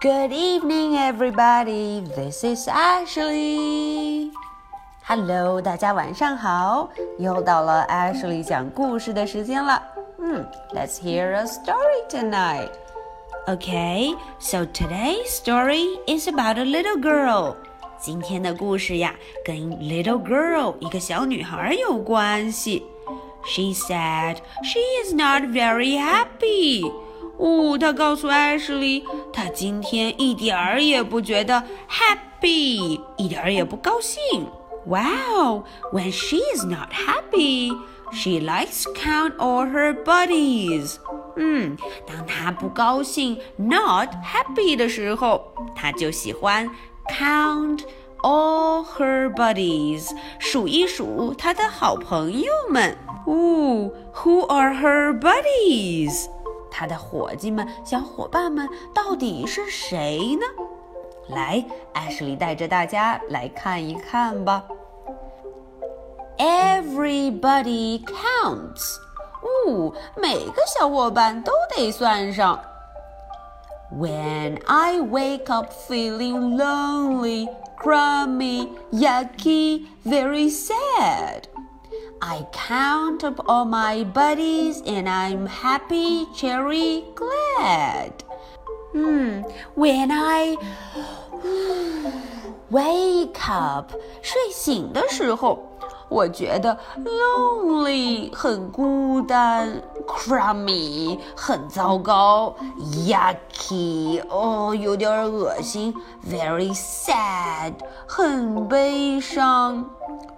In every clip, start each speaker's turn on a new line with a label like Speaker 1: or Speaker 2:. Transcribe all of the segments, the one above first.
Speaker 1: Good evening, everybody. This is Ashley. Hello，大家晚上好，又到了 Ashley 讲故事的时间了。嗯，Let's hear a story tonight. Okay, so today's story is about a little girl. 今天的故事呀，跟 little girl 一个小女孩有关系。She said she is not very happy. 哦，她告诉艾什莉，她今天一点儿也不觉得 happy，一点儿也不高兴。Wow, when she is not happy, she likes to count all her buddies. 嗯，当她不高兴 not happy 的时候，她就喜欢 count all her buddies，数一数她的好朋友们。哦，Who are her buddies？ 她的伙计们、小伙伴们到底是谁呢？来，艾什莉带着大家来看一看吧。Everybody counts。哦，每个小伙伴都得算上。When I wake up feeling lonely, crummy, yucky, very sad. I count up all my buddies and I'm happy, cheery, glad. Hmm, when I wake up，睡醒的时候，我觉得 lonely 很孤单，crummy 很糟糕，yucky 哦有点恶心，very sad 很悲伤。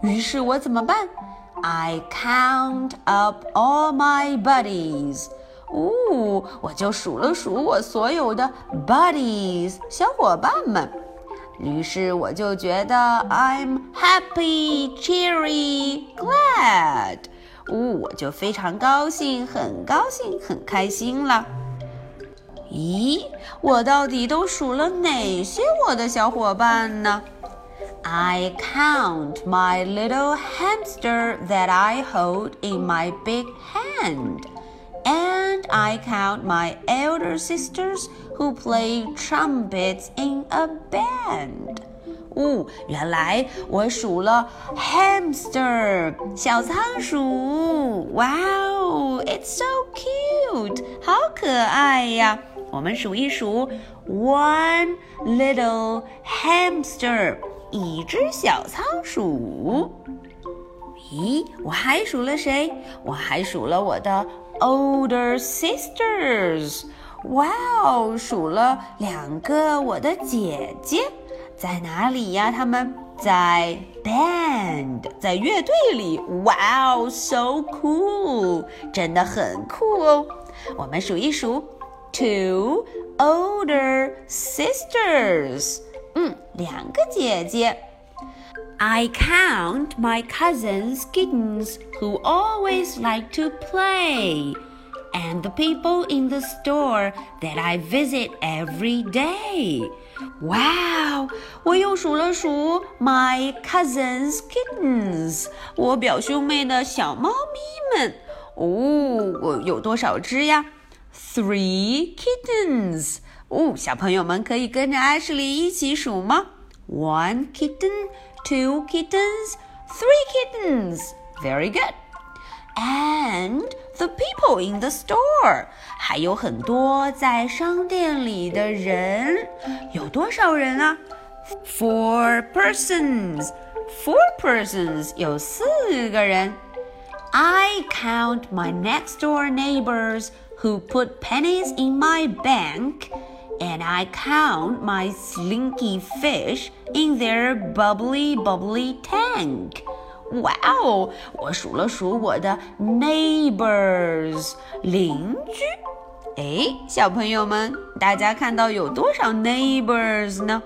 Speaker 1: 于是我怎么办 ？I count up all my buddies. 哦，我就数了数我所有的 buddies 小伙伴们。于是我就觉得 I'm happy, cheery, glad。哦，我就非常高兴，很高兴，很开心了。咦，我到底都数了哪些我的小伙伴呢 ？I count my little hamster that I hold in my big hand. And I count my elder sisters who play trumpets in a band. 哦，原来我数了 hamster 小仓鼠。Wow, it's so cute，好可爱呀！我们数一数，one little hamster。 一只小仓鼠。咦，我还数了谁？我还数了我的 older sisters。哇哦，数了两个我的姐姐，在哪里呀？他们在 band，在乐队里。哇哦，so cool，真的很酷哦。我们数一数，two older sisters。嗯，两个姐姐。I count my cousins' kittens who always like to play, and the people in the store that I visit every day. Wow！我又数了数 my cousins' kittens，我表兄妹的小猫咪们。哦，我有多少只呀？Three kittens。 哦，小朋友们可以跟着 Ashley 一起数吗？One kitten, two kittens, three kittens. Very good. And the people in the store，还有很多在商店里的人，有多少人啊？Four persons. Four persons 有四个人。I count my next door neighbors who put pennies in my bank and I count my slinky fish in their bubbly bubbly tank. 哇哦！我数了数我的 neighbors 邻居。哎，小朋友们，大家看到有多少 neighbors 呢？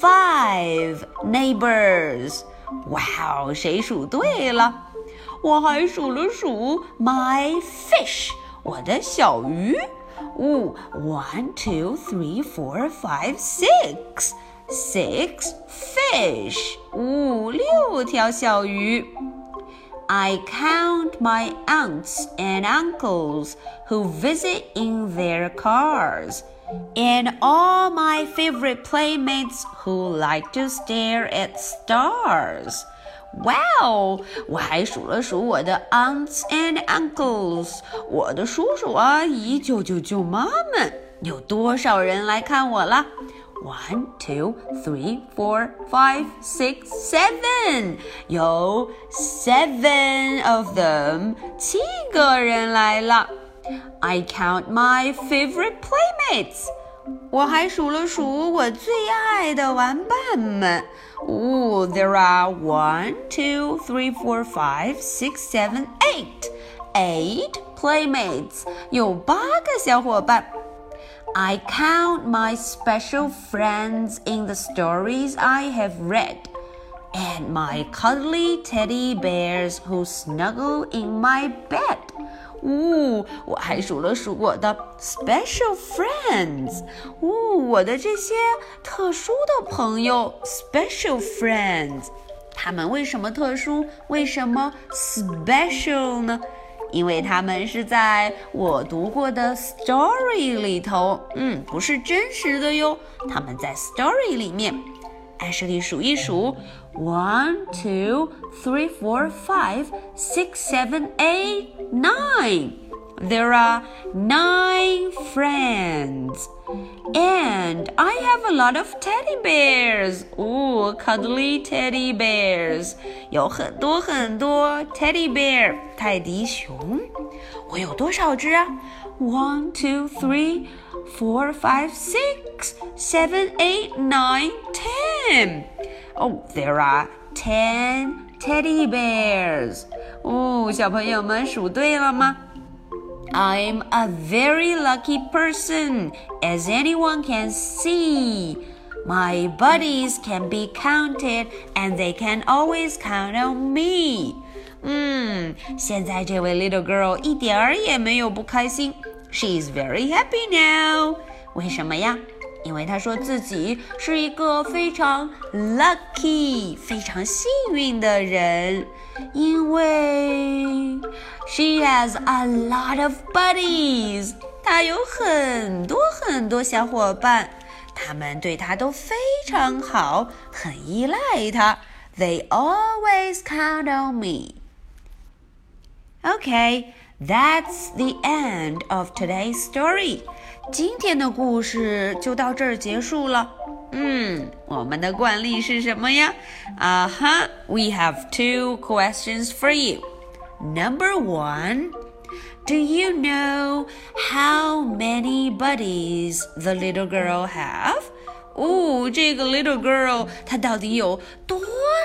Speaker 1: Five neighbors。哇哦，谁数对了？我还数了数 my fish，我的小鱼。 Ooh, one, two, three, four, five, six. Six fish. Ooh, 六条小鱼. I count my aunts and uncles who visit in their cars. and all my favorite playmates who like to stare at stars. Wow！我还数了数我的 aunts and uncles，我的叔叔阿姨、舅舅舅妈们，有多少人来看我了？One, two, three, four, five, six, seven，有 seven of them，七个人来了。I count my favorite playmates。 我还数了数我最爱的玩伴们。哦，there are one, two, three, four, five, six, seven, eight, eight playmates，有八个小伙伴。I count my special friends in the stories I have read, and my cuddly teddy bears who snuggle in my bed. 呜，我还数了数我的 special friends。呜，我的这些特殊的朋友 special friends，他们为什么特殊？为什么 special 呢？因为他们是在我读过的 story 里头，嗯，不是真实的哟。他们在 story 里面。艾什莉数一数 1, 2, 3, 4, 5, 6, 7, 8, 9. There are nine friends. And I have a lot of teddy bears. Ooh, cuddly teddy bears. 有很多很多 teddy bear 泰迪熊。我有多少只啊？One, two, three, four, five, six, seven, eight, nine, ten. Oh, there are ten teddy bears. 哦，小朋友们数对了吗？I'm a very lucky person, as anyone can see. My buddies can be counted, and they can always count on me. 嗯，现在这位 little girl 一点儿也没有不开心。She is very happy now。为什么呀？ 因为他说自己是一个非常 lucky、非常幸运的人，因为 she has a lot of buddies。她有很多很多小伙伴，他们对她都非常好，很依赖她。They always count on me. Okay. That's the end of today's story. 今天的故事就到这儿结束了。嗯，我们的惯例是什么呀？啊哈，We have two questions for you. Number one, do you know how many buddies the little girl have? 哦，这个 little girl 她到底有多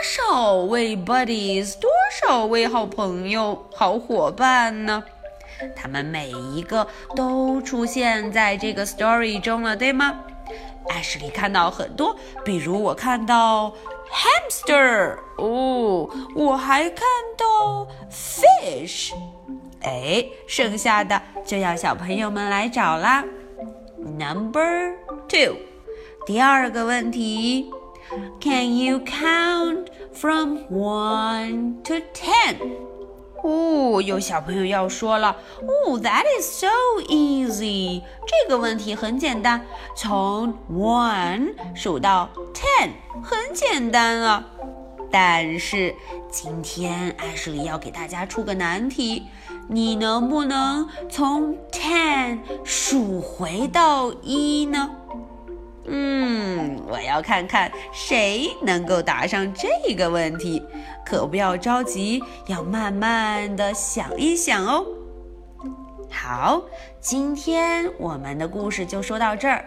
Speaker 1: 少位 buddies，多少位好朋友、好伙伴呢？他们每一个都出现在这个 story 中了，对吗？艾什莉看到很多，比如我看到 hamster，哦，我还看到 fish，哎，剩下的就要小朋友们来找啦。Number two。第二个问题，Can you count from one to ten？哦，有小朋友要说了，哦，That is so easy。这个问题很简单，从 one 数到 ten 很简单啊。但是今天艾什莉要给大家出个难题，你能不能从 ten 数回到一呢？嗯，我要看看谁能够答上这个问题，可不要着急，要慢慢的想一想哦。好，今天我们的故事就说到这儿。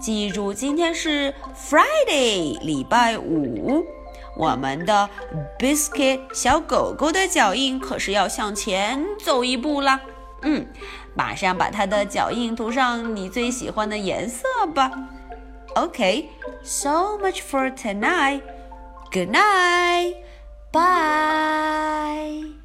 Speaker 1: 记住，今天是 Friday，礼拜五。我们的 Biscuit 小狗狗的脚印可是要向前走一步啦。嗯，马上把它的脚印涂上你最喜欢的颜色吧。Okay, so much for tonight. Good night. Bye.